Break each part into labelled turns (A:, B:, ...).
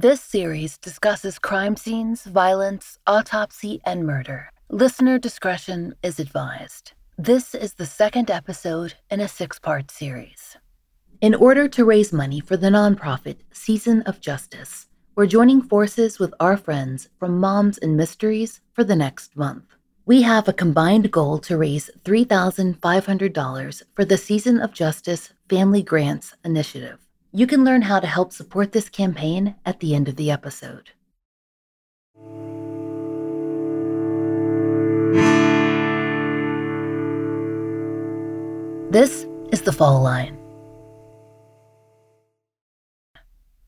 A: This series discusses crime scenes, violence, autopsy, and murder. Listener discretion is advised. This is the second episode in a six part series. In order to raise money for the nonprofit Season of Justice, we're joining forces with our friends from Moms and Mysteries for the next month. We have a combined goal to raise $3,500 for the Season of Justice Family Grants Initiative. You can learn how to help support this campaign at the end of the episode. This is the Fall Line.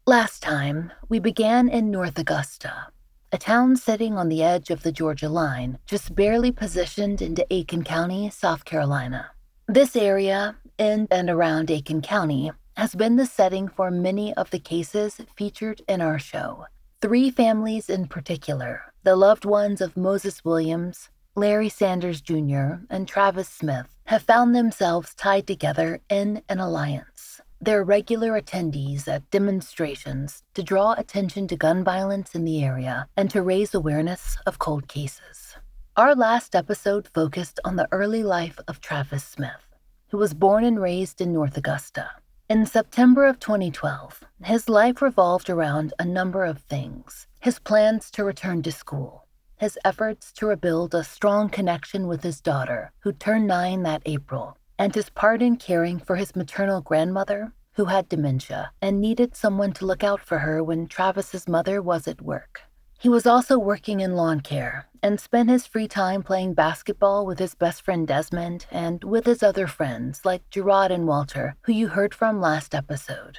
A: Last time, we began in North Augusta, a town sitting on the edge of the Georgia line, just barely positioned into Aiken County, South Carolina. This area, in and around Aiken County, has been the setting for many of the cases featured in our show. Three families in particular, the loved ones of Moses Williams, Larry Sanders Jr., and Travis Smith, have found themselves tied together in an alliance. They're regular attendees at demonstrations to draw attention to gun violence in the area and to raise awareness of cold cases. Our last episode focused on the early life of Travis Smith, who was born and raised in North Augusta. In September of 2012, his life revolved around a number of things his plans to return to school, his efforts to rebuild a strong connection with his daughter, who turned nine that April, and his part in caring for his maternal grandmother, who had dementia and needed someone to look out for her when Travis's mother was at work. He was also working in lawn care and spent his free time playing basketball with his best friend Desmond and with his other friends like Gerard and Walter, who you heard from last episode.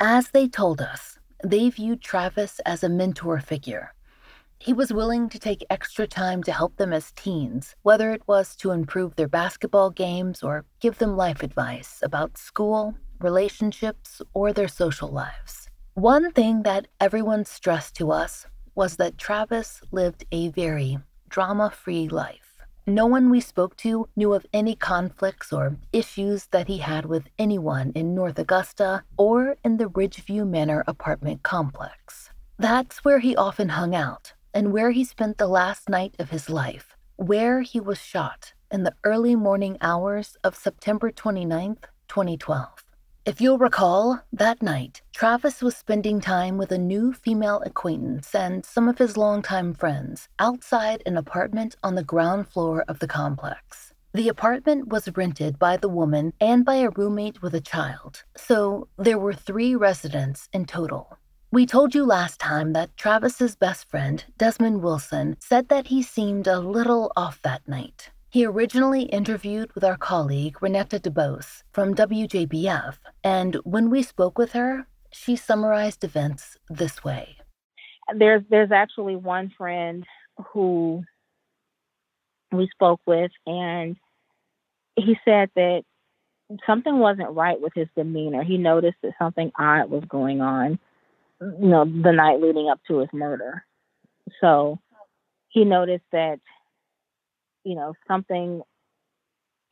A: As they told us, they viewed Travis as a mentor figure. He was willing to take extra time to help them as teens, whether it was to improve their basketball games or give them life advice about school, relationships, or their social lives. One thing that everyone stressed to us was that Travis lived a very drama free life. No one we spoke to knew of any conflicts or issues that he had with anyone in North Augusta or in the Ridgeview Manor apartment complex. That's where he often hung out and where he spent the last night of his life, where he was shot in the early morning hours of September 29, 2012. If you'll recall, that night, Travis was spending time with a new female acquaintance and some of his longtime friends outside an apartment on the ground floor of the complex. The apartment was rented by the woman and by a roommate with a child, so there were three residents in total. We told you last time that Travis's best friend, Desmond Wilson, said that he seemed a little off that night. He originally interviewed with our colleague Renetta DeBose from WJBF, and when we spoke with her, she summarized events this way.
B: There's there's actually one friend who we spoke with and he said that something wasn't right with his demeanor. He noticed that something odd was going on, you know, the night leading up to his murder. So he noticed that you know, something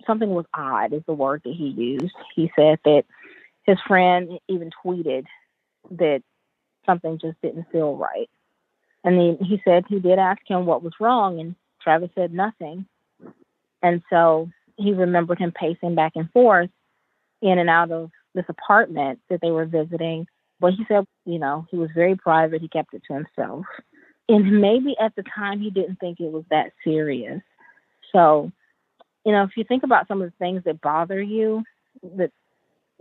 B: something was odd is the word that he used. He said that his friend even tweeted that something just didn't feel right. And then he said he did ask him what was wrong, and Travis said nothing. And so he remembered him pacing back and forth in and out of this apartment that they were visiting. But he said, you know, he was very private. He kept it to himself. And maybe at the time he didn't think it was that serious. So, you know, if you think about some of the things that bother you, that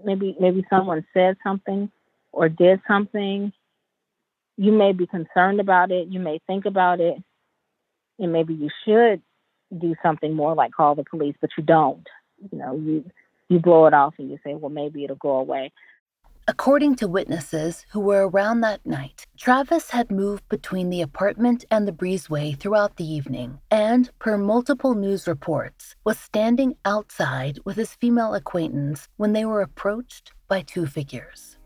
B: maybe maybe someone said something or did something, you may be concerned about it, you may think about it, and maybe you should do something more like call the police, but you don't. You know, you you blow it off and you say, well, maybe it'll go away.
A: According to witnesses who were around that night, Travis had moved between the apartment and the breezeway throughout the evening, and, per multiple news reports, was standing outside with his female acquaintance when they were approached by two figures.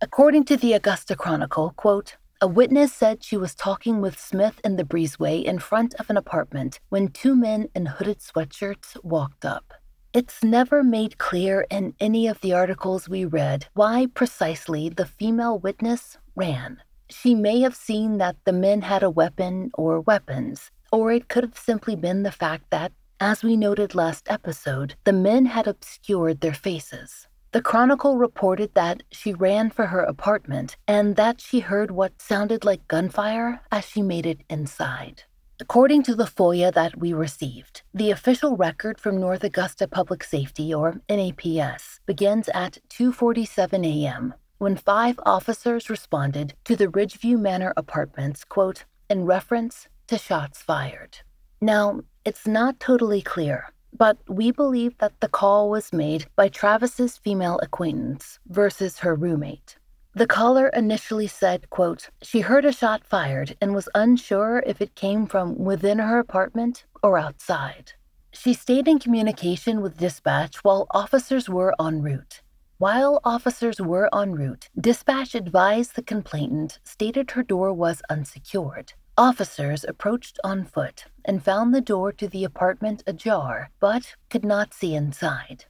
A: According to the Augusta Chronicle, quote, a witness said she was talking with Smith in the breezeway in front of an apartment when two men in hooded sweatshirts walked up. It's never made clear in any of the articles we read why precisely the female witness ran. She may have seen that the men had a weapon or weapons, or it could have simply been the fact that, as we noted last episode, the men had obscured their faces. The Chronicle reported that she ran for her apartment and that she heard what sounded like gunfire as she made it inside. According to the FOIA that we received, the official record from North Augusta Public Safety or NAPS begins at 2:47 a.m. when five officers responded to the Ridgeview Manor apartments, quote, in reference to shots fired. Now, it's not totally clear, but we believe that the call was made by Travis's female acquaintance versus her roommate. The caller initially said, quote, she heard a shot fired and was unsure if it came from within her apartment or outside. She stayed in communication with dispatch while officers were en route. While officers were en route, dispatch advised the complainant stated her door was unsecured. Officers approached on foot and found the door to the apartment ajar, but could not see inside.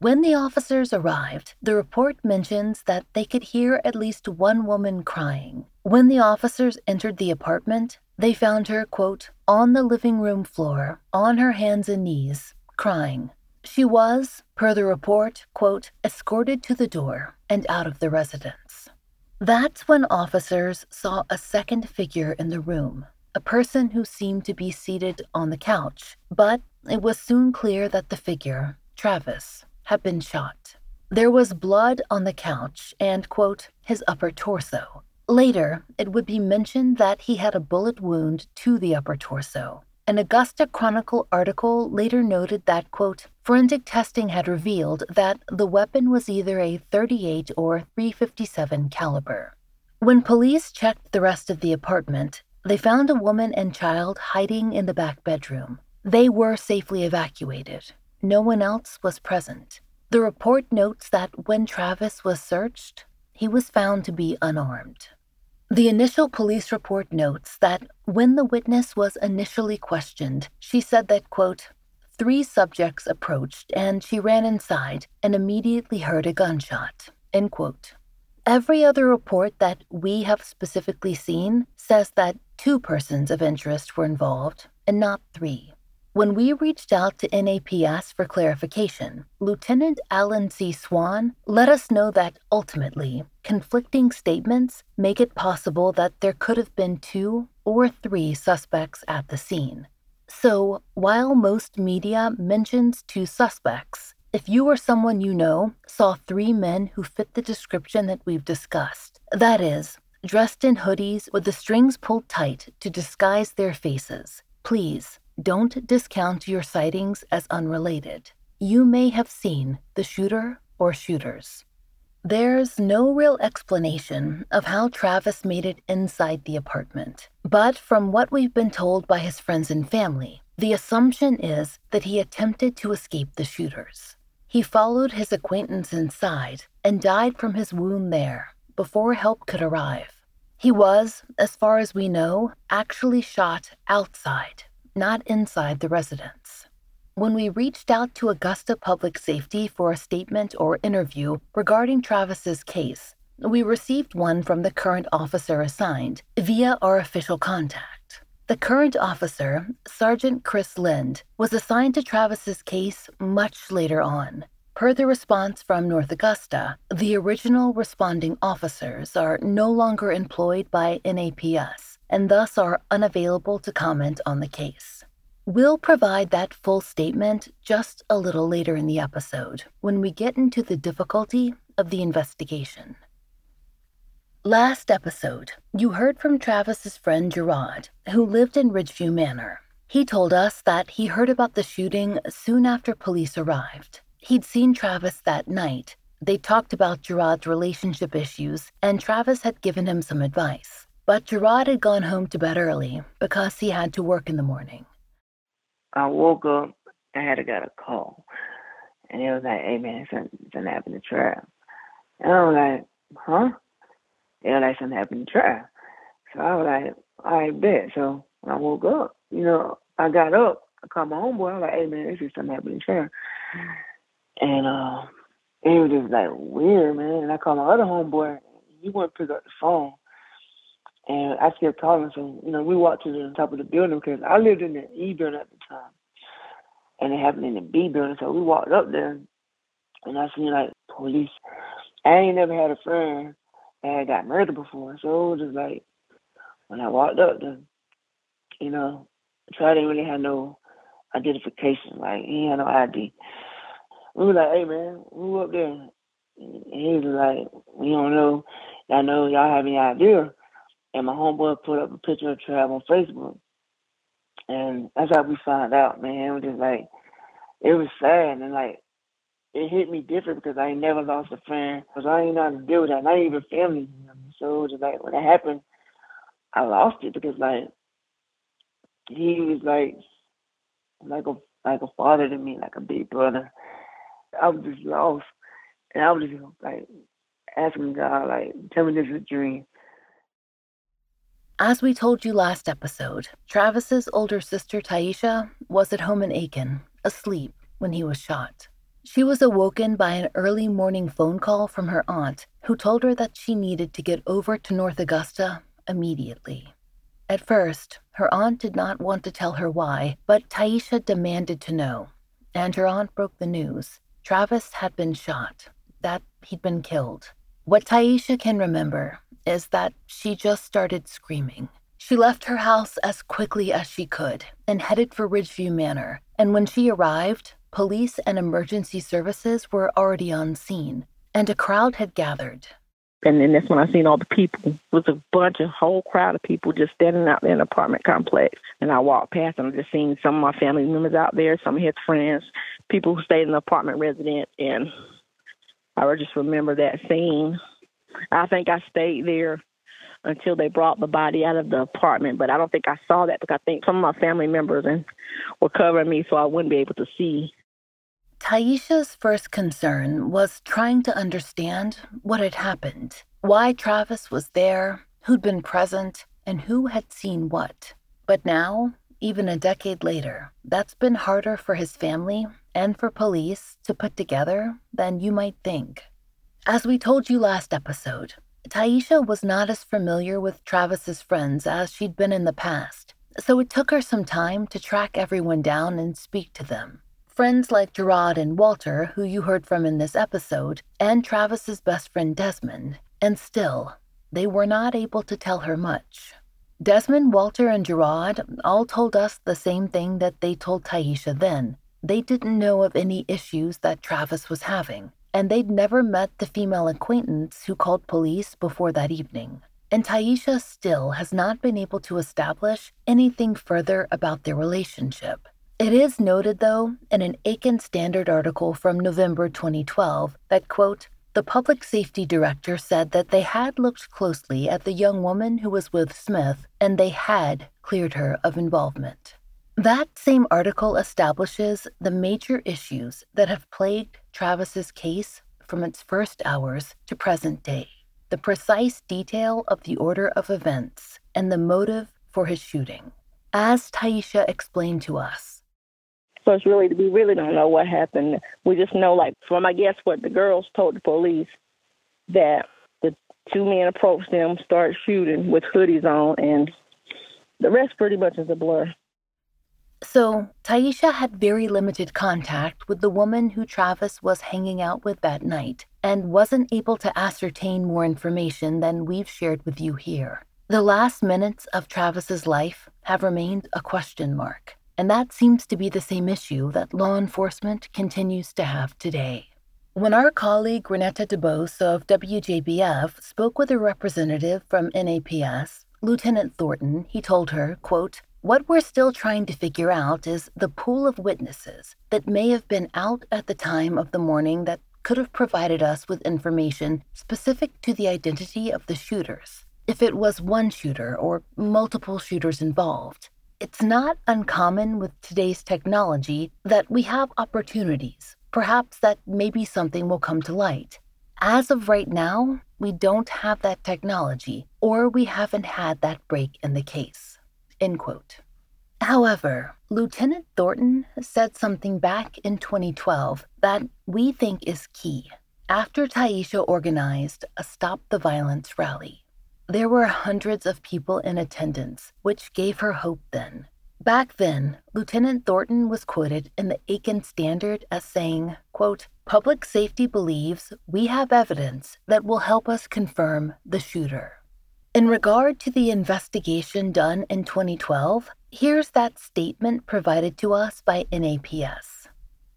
A: When the officers arrived, the report mentions that they could hear at least one woman crying. When the officers entered the apartment, they found her, quote, on the living room floor, on her hands and knees, crying. She was, per the report, quote, escorted to the door and out of the residence. That's when officers saw a second figure in the room, a person who seemed to be seated on the couch, but it was soon clear that the figure, Travis, had been shot. There was blood on the couch and, quote, his upper torso. Later, it would be mentioned that he had a bullet wound to the upper torso. An Augusta Chronicle article later noted that, quote, forensic testing had revealed that the weapon was either a 38 or 357 caliber. When police checked the rest of the apartment, they found a woman and child hiding in the back bedroom. They were safely evacuated. No one else was present. The report notes that when Travis was searched, he was found to be unarmed. The initial police report notes that when the witness was initially questioned, she said that, quote, three subjects approached and she ran inside and immediately heard a gunshot, end quote. Every other report that we have specifically seen says that two persons of interest were involved and not three. When we reached out to NAPS for clarification, Lieutenant Alan C. Swan let us know that ultimately, conflicting statements make it possible that there could have been two or three suspects at the scene. So, while most media mentions two suspects, if you or someone you know saw three men who fit the description that we've discussed, that is, dressed in hoodies with the strings pulled tight to disguise their faces, please don't discount your sightings as unrelated. You may have seen the shooter or shooters. There's no real explanation of how Travis made it inside the apartment, but from what we've been told by his friends and family, the assumption is that he attempted to escape the shooters. He followed his acquaintance inside and died from his wound there before help could arrive. He was, as far as we know, actually shot outside not inside the residence. When we reached out to Augusta Public Safety for a statement or interview regarding Travis's case, we received one from the current officer assigned via our official contact. The current officer, Sergeant Chris Lind, was assigned to Travis's case much later on. Per the response from North Augusta, the original responding officers are no longer employed by NAPS and thus are unavailable to comment on the case. We'll provide that full statement just a little later in the episode when we get into the difficulty of the investigation. Last episode, you heard from Travis's friend Gerard, who lived in Ridgeview Manor. He told us that he heard about the shooting soon after police arrived. He'd seen Travis that night. They talked about Gerard's relationship issues, and Travis had given him some advice. But Gerard had gone home to bed early because he had to work in the morning.
C: I woke up, I had to get a call. And it was like, hey man, something, something happened to Trav. And I was like, huh? It was like something happened to Trav. So I was like, right, bet. So when I woke up, you know, I got up I called my homeboy. I'm like, hey man, this is something happening to Sharon. And uh, it was just like weird, man. And I called my other homeboy. He wouldn't pick up the phone. And I kept calling. So, you know, we walked to the top of the building because I lived in the E building at the time. And it happened in the B building. So we walked up there and I seen like police. I ain't never had a friend that got murdered before. So it was just like, when I walked up there, you know, so I didn't really have no identification. Like, he had no ID. We were like, hey, man, who up there? And he was like, we don't know. Y'all know y'all have any idea? And my homeboy put up a picture of Trav on Facebook. And that's how we found out, man. It was just like, it was sad. And like, it hit me different because I ain't never lost a friend. Because I ain't know how to deal with that. Not even family. So it was just like, when it happened, I lost it because like, he was like, like a like a father to me, like a big brother. I was just lost, and I was just like asking God, like, tell me this is a dream.
A: As we told you last episode, Travis's older sister Taisha was at home in Aiken, asleep when he was shot. She was awoken by an early morning phone call from her aunt, who told her that she needed to get over to North Augusta immediately. At first, her aunt did not want to tell her why, but Taisha demanded to know. And her aunt broke the news. Travis had been shot, that he'd been killed. What Taisha can remember is that she just started screaming. She left her house as quickly as she could and headed for Ridgeview Manor. And when she arrived, police and emergency services were already on scene, and a crowd had gathered.
D: And then that's when I seen all the people. It was a bunch, a whole crowd of people just standing out there in the apartment complex. And I walked past and I just seen some of my family members out there, some of his friends, people who stayed in the apartment resident. And I just remember that scene. I think I stayed there until they brought the body out of the apartment, but I don't think I saw that because I think some of my family members and were covering me so I wouldn't be able to see.
A: Taisha's first concern was trying to understand what had happened, why Travis was there, who'd been present, and who had seen what. But now, even a decade later, that's been harder for his family and for police to put together than you might think. As we told you last episode, Taisha was not as familiar with Travis's friends as she'd been in the past, so it took her some time to track everyone down and speak to them. Friends like Gerard and Walter, who you heard from in this episode, and Travis's best friend Desmond, and still, they were not able to tell her much. Desmond, Walter, and Gerard all told us the same thing that they told Taisha then. They didn't know of any issues that Travis was having, and they'd never met the female acquaintance who called police before that evening. And Taisha still has not been able to establish anything further about their relationship. It is noted, though, in an Aiken Standard article from November 2012 that, quote, the public safety director said that they had looked closely at the young woman who was with Smith and they had cleared her of involvement. That same article establishes the major issues that have plagued Travis's case from its first hours to present day, the precise detail of the order of events, and the motive for his shooting. As Taisha explained to us,
D: so it's really we really don't know what happened. We just know, like from I guess what the girls told the police, that the two men approached them, started shooting with hoodies on, and the rest pretty much is a blur.
A: So, Taisha had very limited contact with the woman who Travis was hanging out with that night and wasn't able to ascertain more information than we've shared with you here. The last minutes of Travis's life have remained a question mark. And that seems to be the same issue that law enforcement continues to have today. When our colleague Renetta DeBose of WJBF spoke with a representative from NAPS, Lieutenant Thornton, he told her, quote, What we're still trying to figure out is the pool of witnesses that may have been out at the time of the morning that could have provided us with information specific to the identity of the shooters, if it was one shooter or multiple shooters involved. It's not uncommon with today's technology that we have opportunities, perhaps that maybe something will come to light. As of right now, we don't have that technology, or we haven't had that break in the case. End quote. However, Lieutenant Thornton said something back in 2012 that we think is key. After Taisha organized a Stop the Violence rally, there were hundreds of people in attendance, which gave her hope then. Back then, Lieutenant Thornton was quoted in the Aiken Standard as saying, quote, Public safety believes we have evidence that will help us confirm the shooter. In regard to the investigation done in 2012, here's that statement provided to us by NAPS.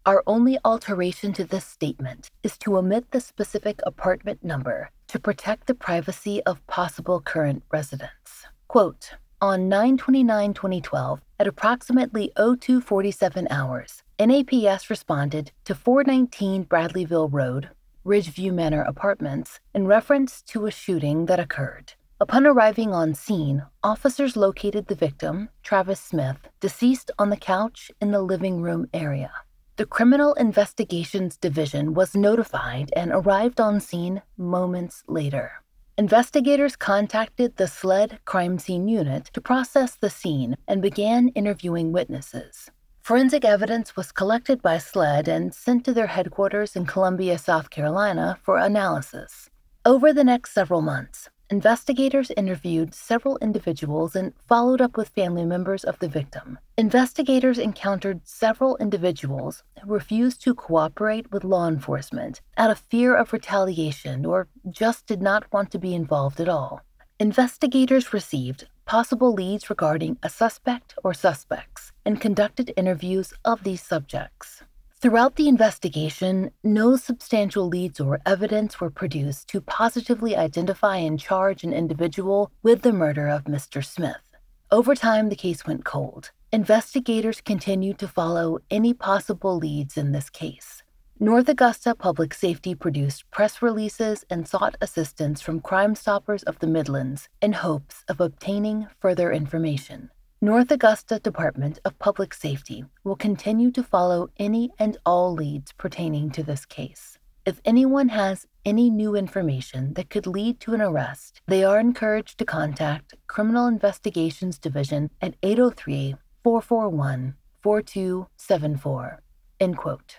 A: Our only alteration to this statement is to omit the specific apartment number to protect the privacy of possible current residents. Quote, on 929 2012, at approximately 0247 hours, NAPS responded to 419 Bradleyville Road, Ridgeview Manor Apartments, in reference to a shooting that occurred. Upon arriving on scene, officers located the victim, Travis Smith, deceased on the couch in the living room area. The Criminal Investigations Division was notified and arrived on scene moments later. Investigators contacted the SLED crime scene unit to process the scene and began interviewing witnesses. Forensic evidence was collected by SLED and sent to their headquarters in Columbia, South Carolina for analysis. Over the next several months, Investigators interviewed several individuals and followed up with family members of the victim. Investigators encountered several individuals who refused to cooperate with law enforcement out of fear of retaliation or just did not want to be involved at all. Investigators received possible leads regarding a suspect or suspects and conducted interviews of these subjects. Throughout the investigation, no substantial leads or evidence were produced to positively identify and charge an individual with the murder of Mr. Smith. Over time, the case went cold. Investigators continued to follow any possible leads in this case. North Augusta Public Safety produced press releases and sought assistance from Crime Stoppers of the Midlands in hopes of obtaining further information. North Augusta Department of Public Safety will continue to follow any and all leads pertaining to this case. If anyone has any new information that could lead to an arrest, they are encouraged to contact Criminal Investigations Division at 803 441 4274. End quote.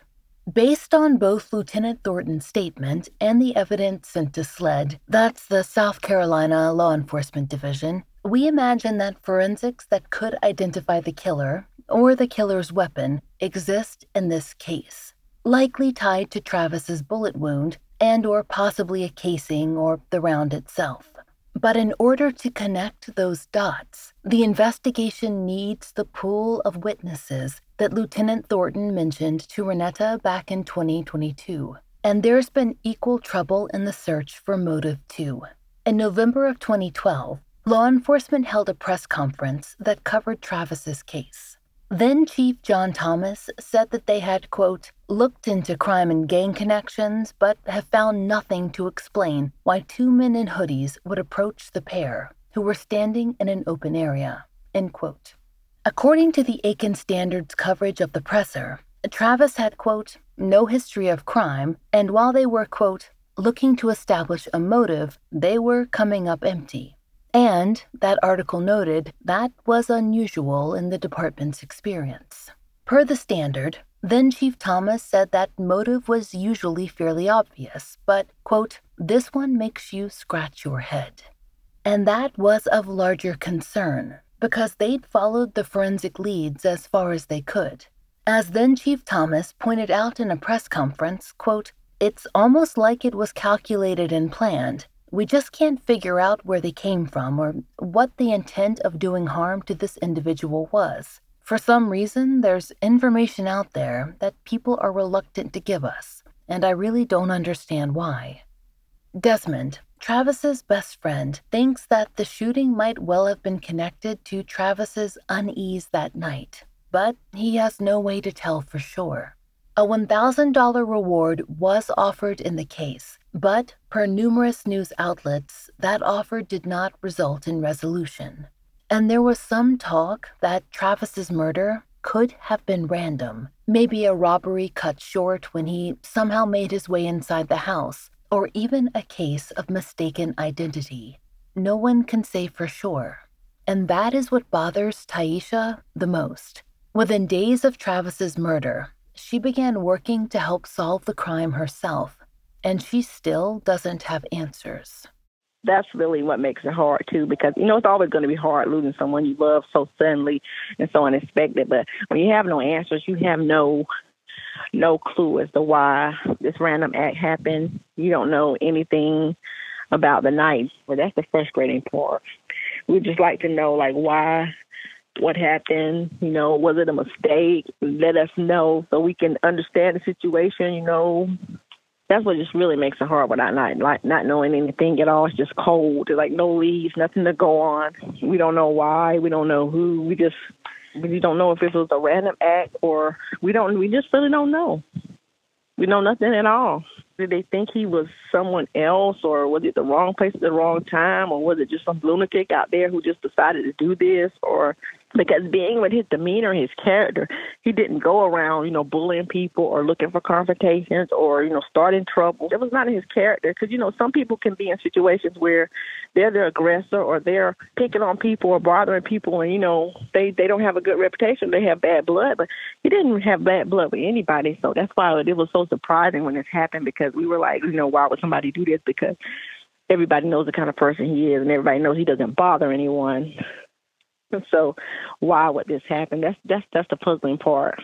A: Based on both Lieutenant Thornton's statement and the evidence sent to SLED, that's the South Carolina Law Enforcement Division, we imagine that forensics that could identify the killer or the killer's weapon exist in this case, likely tied to Travis's bullet wound and or possibly a casing or the round itself. But in order to connect those dots, the investigation needs the pool of witnesses that Lieutenant Thornton mentioned to Renetta back in 2022. And there's been equal trouble in the search for motive too. In November of 2012, Law enforcement held a press conference that covered Travis's case. Then Chief John Thomas said that they had, quote, looked into crime and gang connections, but have found nothing to explain why two men in hoodies would approach the pair, who were standing in an open area, end quote. According to the Aiken Standard's coverage of the presser, Travis had, quote, no history of crime, and while they were, quote, looking to establish a motive, they were coming up empty. And that article noted that was unusual in the department's experience. Per the standard, then Chief Thomas said that motive was usually fairly obvious, but, quote, this one makes you scratch your head. And that was of larger concern because they'd followed the forensic leads as far as they could. As then Chief Thomas pointed out in a press conference, quote, it's almost like it was calculated and planned, we just can't figure out where they came from or what the intent of doing harm to this individual was. For some reason, there's information out there that people are reluctant to give us, and I really don't understand why. Desmond, Travis's best friend, thinks that the shooting might well have been connected to Travis's unease that night, but he has no way to tell for sure. A $1,000 reward was offered in the case, but, per numerous news outlets, that offer did not result in resolution. And there was some talk that Travis's murder could have been random, maybe a robbery cut short when he somehow made his way inside the house, or even a case of mistaken identity. No one can say for sure. And that is what bothers Taisha the most. Within days of Travis's murder, she began working to help solve the crime herself, and she still doesn't have answers.
D: That's really what makes it hard too, because you know it's always going to be hard losing someone you love so suddenly and so unexpected. But when you have no answers, you have no no clue as to why this random act happened. You don't know anything about the night. But that's the frustrating part. We just like to know like why what happened, you know, was it a mistake? Let us know so we can understand the situation, you know. That's what just really makes it hard without not like not knowing anything at all. It's just cold. There's like no leads, nothing to go on. We don't know why. We don't know who. We just we don't know if this was a random act or we don't we just really don't know. We know nothing at all. Did they think he was someone else, or was it the wrong place at the wrong time, or was it just some lunatic out there who just decided to do this, or because being with his demeanor, his character, he didn't go around, you know, bullying people or looking for confrontations or, you know, starting trouble. It was not in his character because, you know, some people can be in situations where they're the aggressor or they're picking on people or bothering people and, you know, they, they don't have a good reputation. They have bad blood, but he didn't have bad blood with anybody. So that's why it was so surprising when this happened because we were like, you know, why would somebody do this? Because everybody knows the kind of person he is and everybody knows he doesn't bother anyone. So why would this happen? That's that's that's the puzzling part.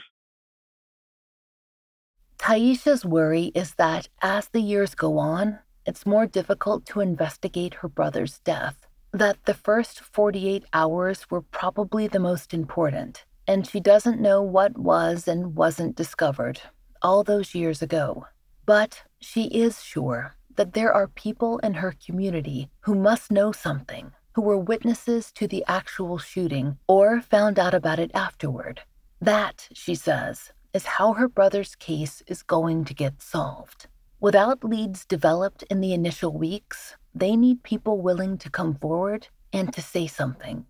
A: Taisha's worry is that as the years go on, it's more difficult to investigate her brother's death. That the first 48 hours were probably the most important, and she doesn't know what was and wasn't discovered all those years ago. But she is sure that there are people in her community who must know something who were witnesses to the actual shooting or found out about it afterward. That, she says, is how her brother's case is going to get solved. Without leads developed in the initial weeks, they need people willing to come forward and to say something.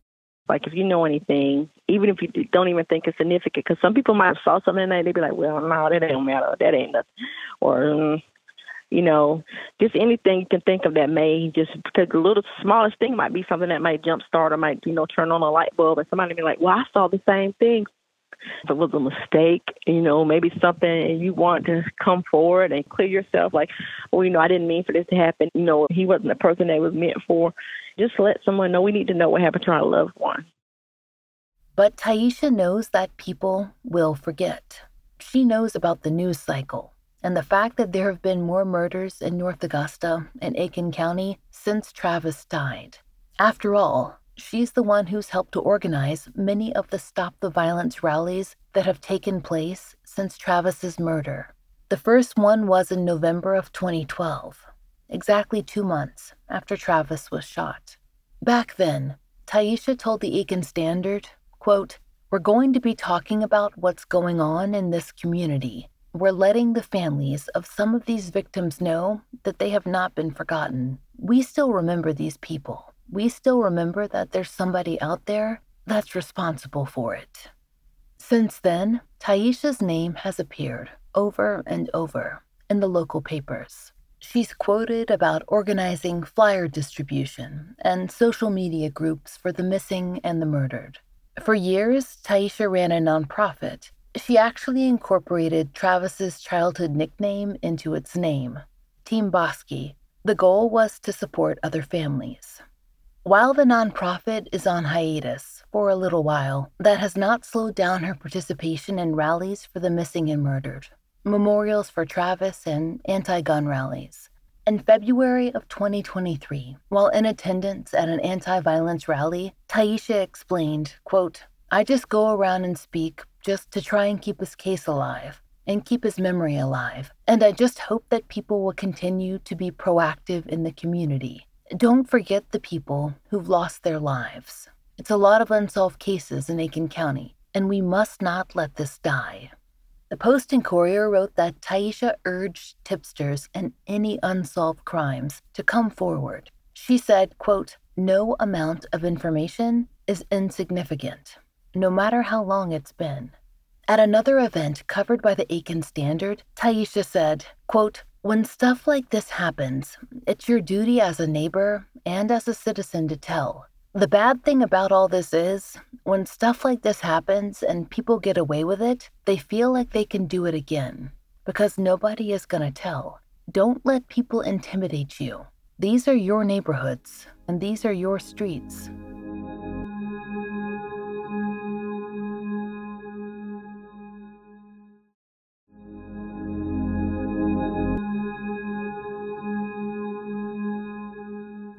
D: Like if you know anything, even if you don't even think it's significant, because some people might have saw something and they'd be like, "Well, no, that don't matter. That ain't nothing," or mm, you know, just anything you can think of that may just because the little smallest thing might be something that might jumpstart or might, you know, turn on a light bulb and somebody be like, Well, I saw the same thing. If it was a mistake, you know, maybe something and you want to come forward and clear yourself like, well, you know, I didn't mean for this to happen. You know, he wasn't the person that was meant for. Just let someone know we need to know what happened to our loved one.
A: But Taisha knows that people will forget. She knows about the news cycle and the fact that there have been more murders in North Augusta and Aiken County since Travis died. After all, she's the one who's helped to organize many of the Stop the Violence rallies that have taken place since Travis's murder. The first one was in November of 2012, exactly two months after Travis was shot. Back then, Taisha told the Aiken Standard, quote, We're going to be talking about what's going on in this community we're letting the families of some of these victims know that they have not been forgotten. We still remember these people. We still remember that there's somebody out there that's responsible for it. Since then, Taisha's name has appeared over and over in the local papers. She's quoted about organizing flyer distribution and social media groups for the missing and the murdered. For years, Taisha ran a nonprofit she actually incorporated Travis's childhood nickname into its name, Team Bosky. The goal was to support other families. While the nonprofit is on hiatus for a little while, that has not slowed down her participation in rallies for the missing and murdered, memorials for Travis, and anti gun rallies. In February of 2023, while in attendance at an anti violence rally, Taisha explained, quote, I just go around and speak just to try and keep his case alive and keep his memory alive. And I just hope that people will continue to be proactive in the community. Don't forget the people who've lost their lives. It's a lot of unsolved cases in Aiken County, and we must not let this die. The Post and Courier wrote that Taisha urged tipsters and any unsolved crimes to come forward. She said, quote, no amount of information is insignificant no matter how long it's been. At another event covered by the Aiken Standard, Taisha said, quote, When stuff like this happens, it's your duty as a neighbor and as a citizen to tell. The bad thing about all this is, when stuff like this happens and people get away with it, they feel like they can do it again because nobody is going to tell. Don't let people intimidate you. These are your neighborhoods, and these are your streets.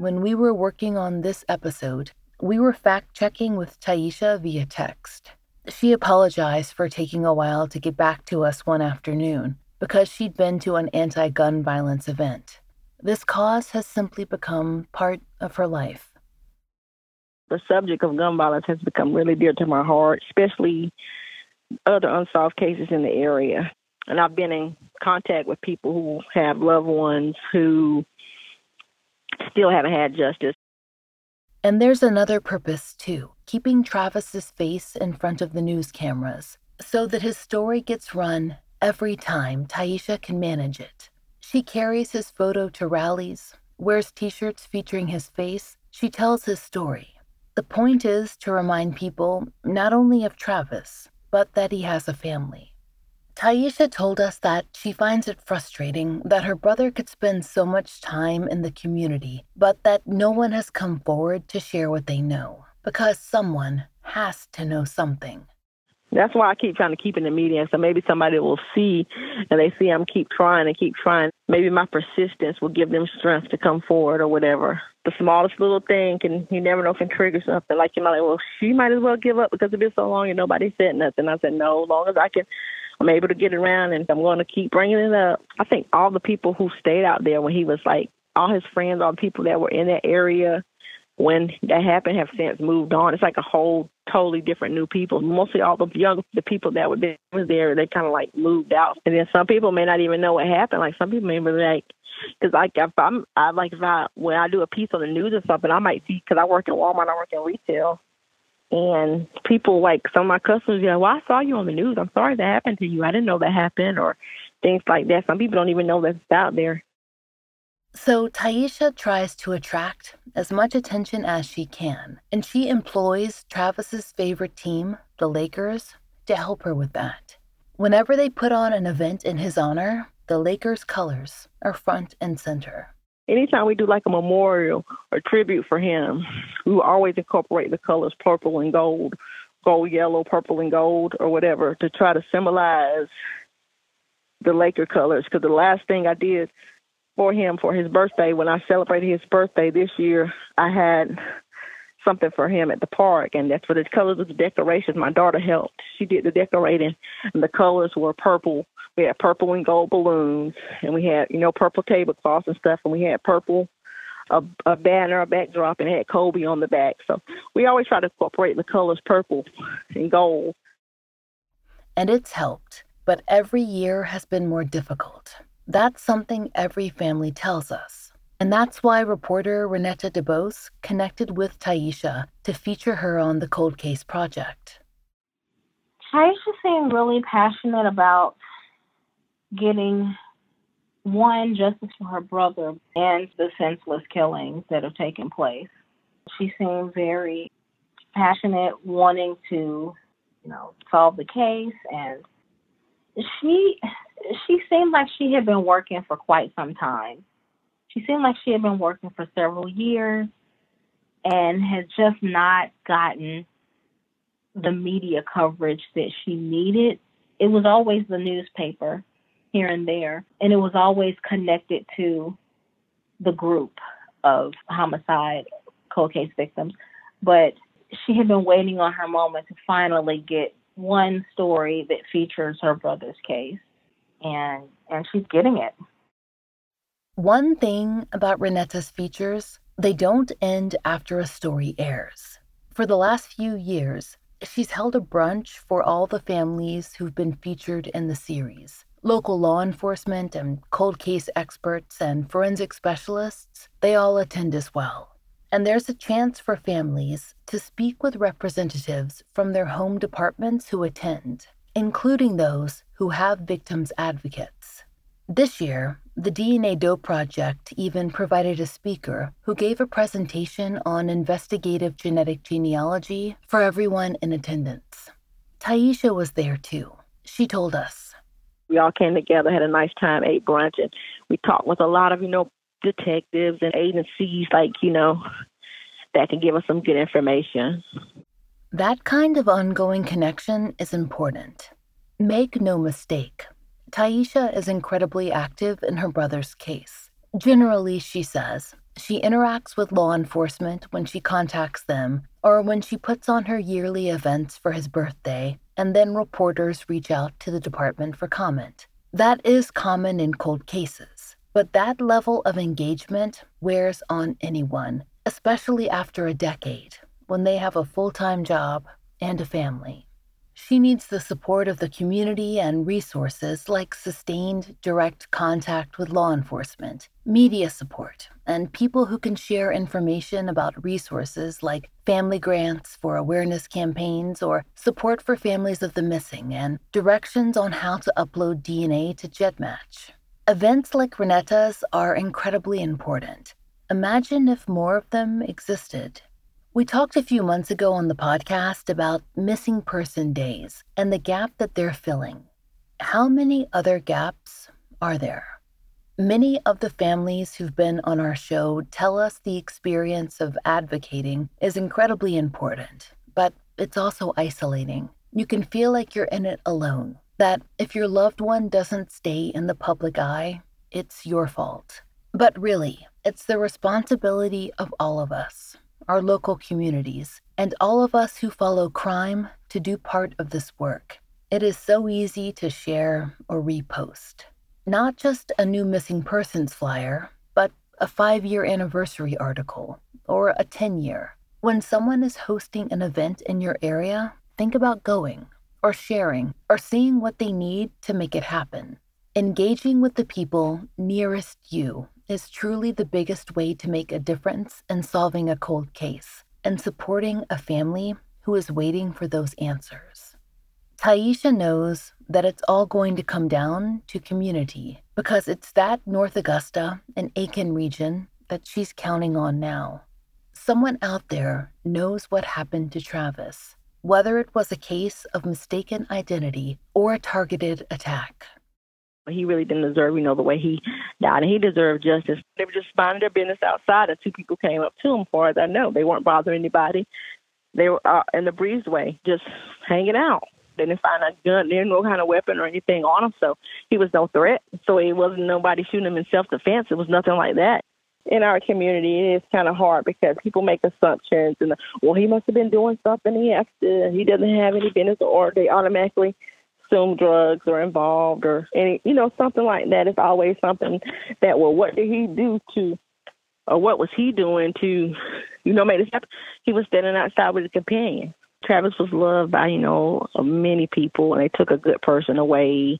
A: When we were working on this episode, we were fact checking with Taisha via text. She apologized for taking a while to get back to us one afternoon because she'd been to an anti gun violence event. This cause has simply become part of her life.
D: The subject of gun violence has become really dear to my heart, especially other unsolved cases in the area. And I've been in contact with people who have loved ones who still haven't had justice.
A: And there's another purpose, too keeping Travis's face in front of the news cameras so that his story gets run every time Taisha can manage it. She carries his photo to rallies, wears t shirts featuring his face, she tells his story. The point is to remind people not only of Travis, but that he has a family. Taisha told us that she finds it frustrating that her brother could spend so much time in the community, but that no one has come forward to share what they know, because someone has to know something.
D: That's why I keep trying to keep in the media. So maybe somebody will see and they see I'm keep trying and keep trying. Maybe my persistence will give them strength to come forward or whatever. The smallest little thing can you never know can trigger something. Like you might like, well, she might as well give up because it's been so long and nobody said nothing. I said, no, as long as I can I'm able to get around and I'm going to keep bringing it up. I think all the people who stayed out there when he was like, all his friends, all the people that were in that area when that happened have since moved on. It's like a whole totally different new people. Mostly all the young, the people that were there, they kind of like moved out. And then some people may not even know what happened. Like some people may be like, because like if I'm, I like if I when I do a piece on the news or something, I might see because I work in Walmart, I work in retail. And people like some of my customers, yeah, well, I saw you on the news. I'm sorry that happened to you. I didn't know that happened, or things like that. Some people don't even know that's out there.
A: So Taisha tries to attract as much attention as she can, and she employs Travis's favorite team, the Lakers, to help her with that. Whenever they put on an event in his honor, the Lakers' colors are front and center
D: anytime we do like a memorial or tribute for him, we always incorporate the colors purple and gold, gold, yellow, purple, and gold, or whatever to try to symbolize the Laker colors. Because the last thing I did for him for his birthday, when I celebrated his birthday this year, I had something for him at the park, and that's for the colors of the decorations. My daughter helped; she did the decorating, and the colors were purple, we had purple and gold balloons, and we had you know purple tablecloths and stuff, and we had purple a, a banner, a backdrop, and it had Kobe on the back. So we always try to incorporate the colors purple and gold.
A: And it's helped, but every year has been more difficult. That's something every family tells us. And that's why reporter Renetta DeBose connected with Taisha to feature her on the Cold Case Project.
B: Taisha seemed really passionate about getting one justice for her brother and the senseless killings that have taken place. She seemed very passionate, wanting to, you know, solve the case, and she she seemed like she had been working for quite some time. She seemed like she had been working for several years and had just not gotten the media coverage that she needed. It was always the newspaper here and there, and it was always connected to the group of homicide cold case victims. But she had been waiting on her moment to finally get one story that features her brother's case, and and she's getting it.
A: One thing about Renetta's features, they don't end after a story airs. For the last few years, she's held a brunch for all the families who've been featured in the series. Local law enforcement and cold case experts and forensic specialists, they all attend as well. And there's a chance for families to speak with representatives from their home departments who attend, including those who have victims advocates. This year, The DNA Doe Project even provided a speaker who gave a presentation on investigative genetic genealogy for everyone in attendance. Taisha was there too. She told us.
D: We all came together, had a nice time, ate brunch, and we talked with a lot of, you know, detectives and agencies, like, you know, that can give us some good information.
A: That kind of ongoing connection is important. Make no mistake, Taisha is incredibly active in her brother's case. Generally, she says, she interacts with law enforcement when she contacts them or when she puts on her yearly events for his birthday, and then reporters reach out to the department for comment. That is common in cold cases, but that level of engagement wears on anyone, especially after a decade when they have a full time job and a family. She needs the support of the community and resources like sustained direct contact with law enforcement, media support, and people who can share information about resources like family grants for awareness campaigns or support for families of the missing and directions on how to upload DNA to GEDmatch. Events like Renetta's are incredibly important. Imagine if more of them existed we talked a few months ago on the podcast about missing person days and the gap that they're filling. How many other gaps are there? Many of the families who've been on our show tell us the experience of advocating is incredibly important, but it's also isolating. You can feel like you're in it alone, that if your loved one doesn't stay in the public eye, it's your fault. But really, it's the responsibility of all of us our local communities, and all of us who follow crime to do part of this work. It is so easy to share or repost. Not just a new missing persons flyer, but a five year anniversary article or a 10 year. When someone is hosting an event in your area, think about going or sharing or seeing what they need to make it happen. Engaging with the people nearest you is truly the biggest way to make a difference in solving a cold case and supporting a family who is waiting for those answers. Taisha knows that it's all going to come down to community because it's that North Augusta and Aiken region that she's counting on now. Someone out there knows what happened to Travis, whether it was a case of mistaken identity or a targeted attack.
D: He really didn't deserve, you know, the way he died, and he deserved justice. They were just minding their business outside, and two people came up to him. Far as I know, they weren't bothering anybody. They were uh, in the breezeway, just hanging out. They didn't find a gun, they didn't know kind of weapon or anything on him, so he was no threat. So it wasn't nobody shooting him in self defense. It was nothing like that. In our community, it is kind of hard because people make assumptions and well, he must have been doing something. He has to. He doesn't have any business, or they automatically drugs are involved or any, you know, something like that. It's always something that, well, what did he do to, or what was he doing to, you know, make this happen? He was standing outside with his companion. Travis was loved by, you know, many people, and they took a good person away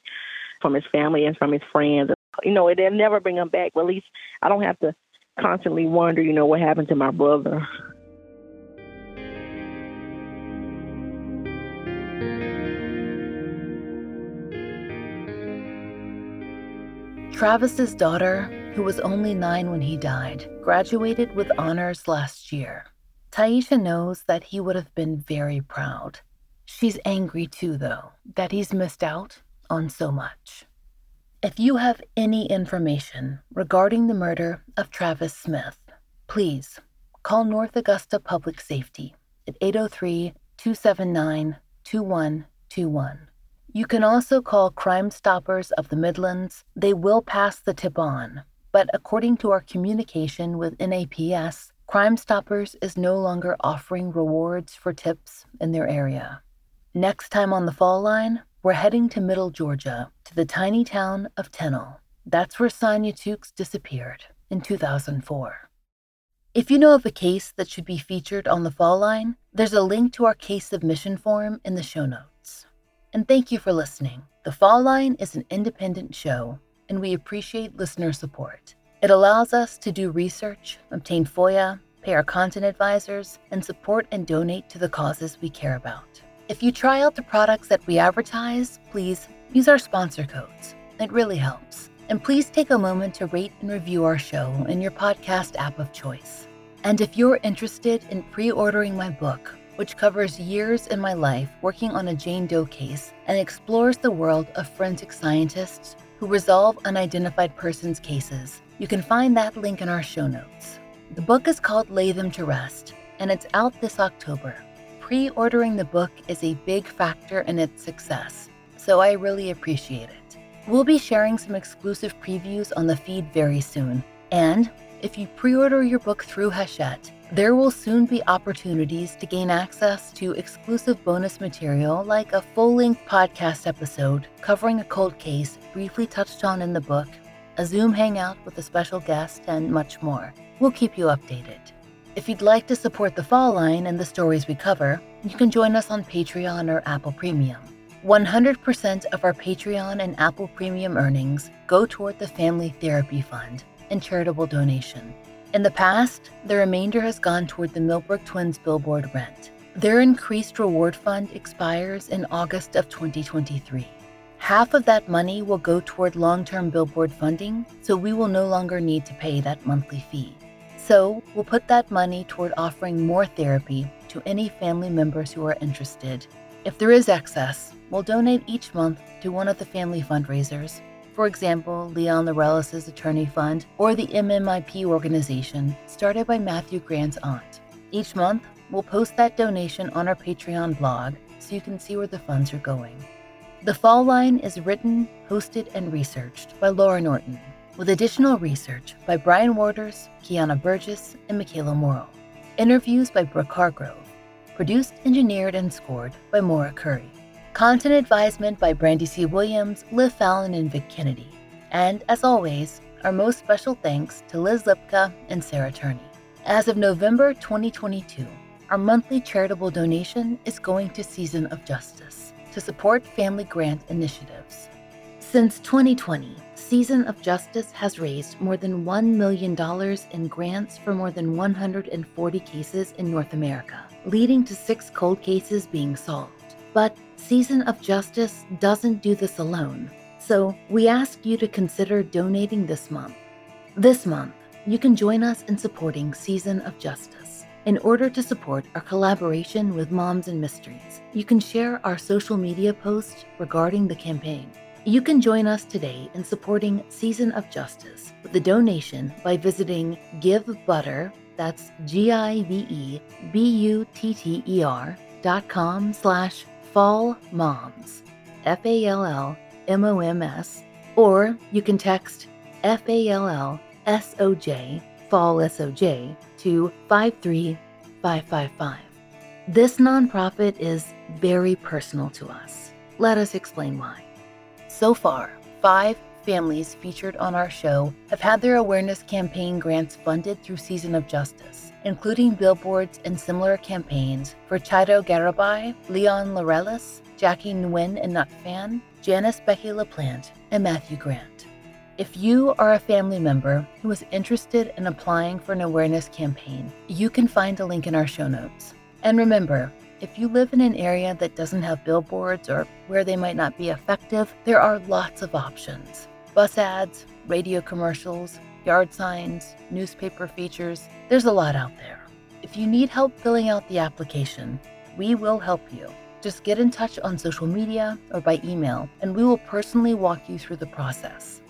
D: from his family and from his friends. You know, they'll never bring him back, but at least I don't have to constantly wonder, you know, what happened to my brother.
A: Travis's daughter, who was only nine when he died, graduated with honors last year. Taisha knows that he would have been very proud. She's angry too, though, that he's missed out on so much. If you have any information regarding the murder of Travis Smith, please call North Augusta Public Safety at 803 279 2121. You can also call Crime Stoppers of the Midlands. They will pass the tip on. But according to our communication with NAPS, Crime Stoppers is no longer offering rewards for tips in their area. Next time on the fall line, we're heading to Middle Georgia, to the tiny town of Tennille. That's where Sonia Tukes disappeared in 2004. If you know of a case that should be featured on the fall line, there's a link to our case submission form in the show notes and thank you for listening. The Fall Line is an independent show, and we appreciate listener support. It allows us to do research, obtain FOIA, pay our content advisors, and support and donate to the causes we care about. If you try out the products that we advertise, please use our sponsor codes. It really helps. And please take a moment to rate and review our show in your podcast app of choice. And if you're interested in pre ordering my book, which covers years in my life working on a Jane Doe case and explores the world of forensic scientists who resolve unidentified persons cases, you can find that link in our show notes. The book is called Lay Them to Rest, and it's out this October. Pre ordering the book is a big factor in its success, so I really appreciate it. We'll be sharing some exclusive previews on the feed very soon, and if you pre order your book through Hachette, there will soon be opportunities to gain access to exclusive bonus material like a full length podcast episode covering a cold case briefly touched on in the book, a Zoom hangout with a special guest, and much more. We'll keep you updated. If you'd like to support the Fall Line and the stories we cover, you can join us on Patreon or Apple Premium. 100% of our Patreon and Apple Premium earnings go toward the Family Therapy Fund and charitable donation. In the past, the remainder has gone toward the Millbrook Twins billboard rent. Their increased reward fund expires in August of 2023. Half of that money will go toward long term billboard funding, so we will no longer need to pay that monthly fee. So, we'll put that money toward offering more therapy to any family members who are interested. If there is excess, we'll donate each month to one of the family fundraisers for example, Leon Laurelis' Attorney Fund or the MMIP organization started by Matthew Grant's aunt. Each month, we'll post that donation on our Patreon blog so you can see where the funds are going. The Fall Line is written, hosted, and researched by Laurah Norton, with additional research by Brian Warders, Kiana Burgess, and Michaela Morrow. Interviews by Brooke Hargrove. Produced, engineered, and scored by Maura Curry. Content advisement by Brandy C. Williams, Liv Fallon, and Vic Kennedy. And as always, our most special thanks to Liz Lipka and Sarah Turney. As of November 2022, our monthly charitable donation is going to Season of Justice to support family grant initiatives. Since 2020, Season of Justice has raised more than $1 million in grants for more than 140 cases in North America, leading to six cold cases being solved. But Season of Justice doesn't do this alone, so we ask you to consider donating this month. This month, you can join us in supporting Season of Justice. In order to support our collaboration with Moms and Mysteries, you can share our social media posts regarding the campaign. You can join us today in supporting Season of Justice with a donation by visiting GiveButter, that's G-I-V-E-B-U-T-T-E-R dot com slash Fall Moms, F A L L M O M S, or you can text F A L L S O J, Fall S O J, to 53555. This nonprofit is very personal to us. Let us explain why. So far, five families featured on our show have had their awareness campaign grants funded through Season of Justice including billboards and similar campaigns for Chido Garibay, Leon Laurelis, Jackie Nguyen and Nut Fan, Janice Becky LaPlante, and Matthew Grant. If you are a family member who is interested in applying for an awareness campaign, you can find a link in our show notes. And remember, if you live in an area that doesn't have billboards or where they might not be effective, there are lots of options bus ads, radio commercials, yard signs, newspaper features. There's a lot out there. If you need help filling out the application, we will help you. Just get in touch on social media or by email, and we will personally walk you through the process.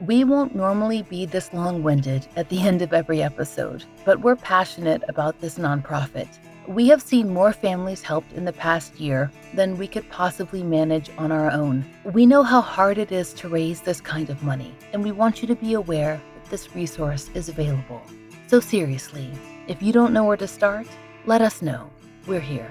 A: We won't normally be this long winded at the end of every episode, but we're passionate about this nonprofit. We have seen more families helped in the past year than we could possibly manage on our own. We know how hard it is to raise this kind of money, and we want you to be aware that this resource is available. So, seriously, if you don't know where to start, let us know. We're here.